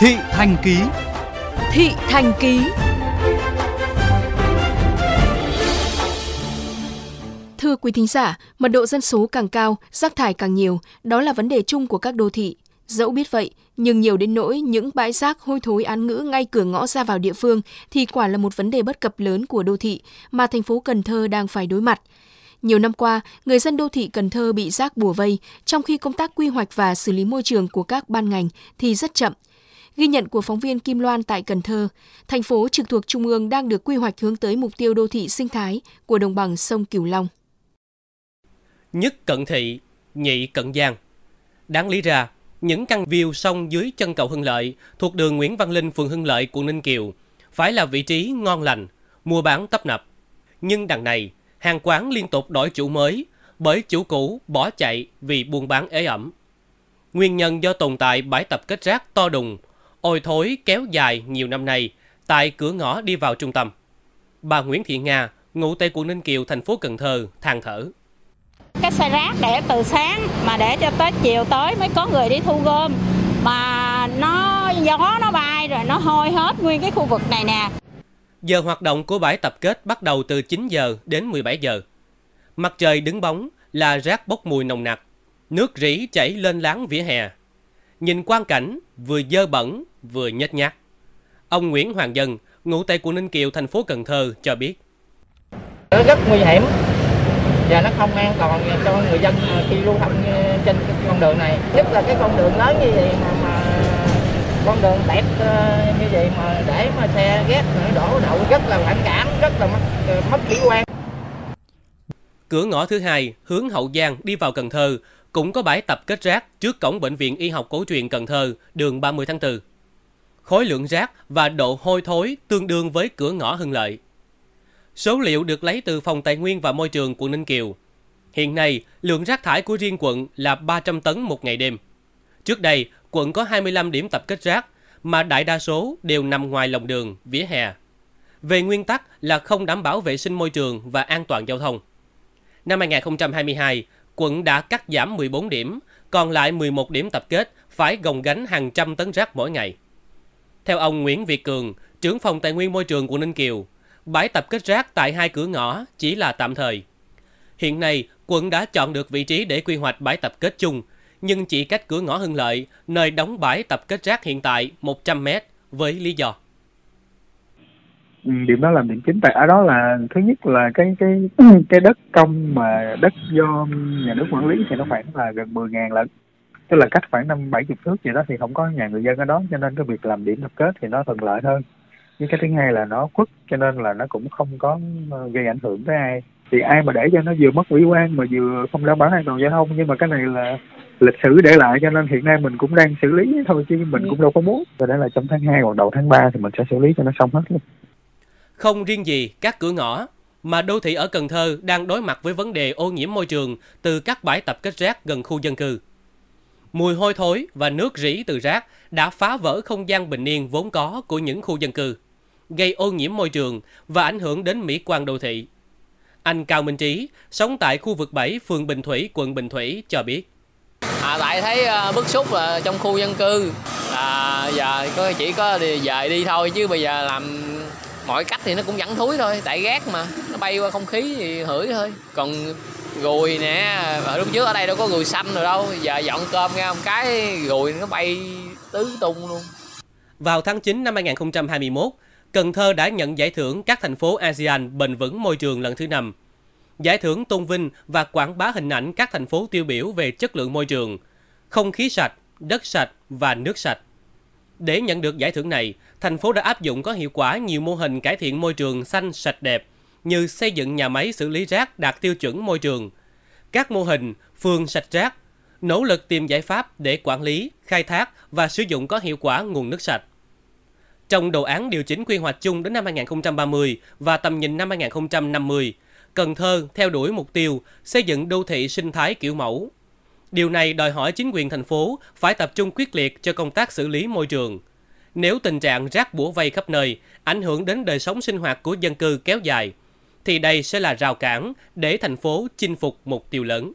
Thị Thành Ký Thị Thành Ký Thưa quý thính giả, mật độ dân số càng cao, rác thải càng nhiều, đó là vấn đề chung của các đô thị. Dẫu biết vậy, nhưng nhiều đến nỗi những bãi rác hôi thối án ngữ ngay cửa ngõ ra vào địa phương thì quả là một vấn đề bất cập lớn của đô thị mà thành phố Cần Thơ đang phải đối mặt. Nhiều năm qua, người dân đô thị Cần Thơ bị rác bùa vây, trong khi công tác quy hoạch và xử lý môi trường của các ban ngành thì rất chậm. Ghi nhận của phóng viên Kim Loan tại Cần Thơ, thành phố trực thuộc Trung ương đang được quy hoạch hướng tới mục tiêu đô thị sinh thái của đồng bằng sông Cửu Long. Nhất cận thị, nhị cận giang. Đáng lý ra, những căn view sông dưới chân cầu Hưng Lợi thuộc đường Nguyễn Văn Linh, phường Hưng Lợi, quận Ninh Kiều phải là vị trí ngon lành, mua bán tấp nập. Nhưng đằng này, hàng quán liên tục đổi chủ mới bởi chủ cũ bỏ chạy vì buôn bán ế ẩm. Nguyên nhân do tồn tại bãi tập kết rác to đùng, ôi thối kéo dài nhiều năm nay tại cửa ngõ đi vào trung tâm. Bà Nguyễn Thị Nga, ngụ tại quận Ninh Kiều, thành phố Cần Thơ, than thở. Cái xe rác để từ sáng mà để cho tới chiều tới mới có người đi thu gom. Mà nó gió nó bay rồi nó hôi hết nguyên cái khu vực này nè. Giờ hoạt động của bãi tập kết bắt đầu từ 9 giờ đến 17 giờ. Mặt trời đứng bóng là rác bốc mùi nồng nặc, nước rỉ chảy lên láng vỉa hè. Nhìn quang cảnh vừa dơ bẩn vừa nhếch nhác. Ông Nguyễn Hoàng Dân, ngụ tại quận Ninh Kiều, thành phố Cần Thơ cho biết. Nó rất nguy hiểm và nó không an toàn cho người dân khi lưu thông trên con đường này. Nhất là cái con đường lớn như vậy mà, mà con đường đẹp như vậy mà để mà xe ghét đổ đậu rất là phản cảm, rất là mất, mất mỹ quan. Cửa ngõ thứ hai hướng Hậu Giang đi vào Cần Thơ cũng có bãi tập kết rác trước cổng Bệnh viện Y học cổ truyền Cần Thơ, đường 30 tháng 4. Khối lượng rác và độ hôi thối tương đương với cửa ngõ Hưng Lợi. Số liệu được lấy từ Phòng Tài nguyên và Môi trường quận Ninh Kiều. Hiện nay, lượng rác thải của riêng quận là 300 tấn một ngày đêm. Trước đây, quận có 25 điểm tập kết rác, mà đại đa số đều nằm ngoài lòng đường, vỉa hè. Về nguyên tắc là không đảm bảo vệ sinh môi trường và an toàn giao thông. Năm 2022, quận đã cắt giảm 14 điểm, còn lại 11 điểm tập kết phải gồng gánh hàng trăm tấn rác mỗi ngày. Theo ông Nguyễn Việt Cường, trưởng phòng tài nguyên môi trường quận Ninh Kiều, bãi tập kết rác tại hai cửa ngõ chỉ là tạm thời. Hiện nay, quận đã chọn được vị trí để quy hoạch bãi tập kết chung, nhưng chỉ cách cửa ngõ Hưng Lợi, nơi đóng bãi tập kết rác hiện tại 100 mét với lý do. Ừ, điểm đó là điểm chính tại ở đó là thứ nhất là cái cái cái đất công mà đất do nhà nước quản lý thì nó khoảng là gần 10.000 lận tức là cách khoảng năm bảy chục thước gì đó thì không có nhà người dân ở đó cho nên cái việc làm điểm tập kết thì nó thuận lợi hơn. Với cái thứ hai là nó khuất cho nên là nó cũng không có ờ, gây ảnh hưởng tới ai. Thì ai mà để cho nó vừa mất mỹ quan mà vừa không đảm bảo an toàn giao thông nhưng mà cái này là lịch sử để lại cho nên hiện nay mình cũng đang xử lý thôi chứ mình cũng đâu có muốn. Rồi đó là trong tháng 2 hoặc đầu tháng 3 thì mình sẽ xử lý cho nó xong hết luôn. Không riêng gì các cửa ngõ, mà đô thị ở Cần Thơ đang đối mặt với vấn đề ô nhiễm môi trường từ các bãi tập kết rác gần khu dân cư. Mùi hôi thối và nước rỉ từ rác đã phá vỡ không gian bình yên vốn có của những khu dân cư, gây ô nhiễm môi trường và ảnh hưởng đến mỹ quan đô thị. Anh Cao Minh Trí, sống tại khu vực 7, phường Bình Thủy, quận Bình Thủy cho biết. À, tại thấy uh, bức xúc là trong khu dân cư à, giờ có chỉ có đi, về đi thôi chứ bây giờ làm mọi cách thì nó cũng vẫn thúi thôi tại gác mà nó bay qua không khí thì hửi thôi còn gùi nè ở lúc trước ở đây đâu có gùi xanh rồi đâu giờ dọn cơm nghe một cái gùi nó bay tứ tung luôn vào tháng 9 năm 2021 Cần Thơ đã nhận giải thưởng các thành phố ASEAN bền vững môi trường lần thứ năm. Giải thưởng tôn vinh và quảng bá hình ảnh các thành phố tiêu biểu về chất lượng môi trường, không khí sạch, đất sạch và nước sạch. Để nhận được giải thưởng này, thành phố đã áp dụng có hiệu quả nhiều mô hình cải thiện môi trường xanh sạch đẹp như xây dựng nhà máy xử lý rác đạt tiêu chuẩn môi trường, các mô hình phường sạch rác, nỗ lực tìm giải pháp để quản lý, khai thác và sử dụng có hiệu quả nguồn nước sạch. Trong đồ án điều chỉnh quy hoạch chung đến năm 2030 và tầm nhìn năm 2050, Cần Thơ theo đuổi mục tiêu xây dựng đô thị sinh thái kiểu mẫu. Điều này đòi hỏi chính quyền thành phố phải tập trung quyết liệt cho công tác xử lý môi trường – nếu tình trạng rác bủa vây khắp nơi ảnh hưởng đến đời sống sinh hoạt của dân cư kéo dài, thì đây sẽ là rào cản để thành phố chinh phục mục tiêu lớn.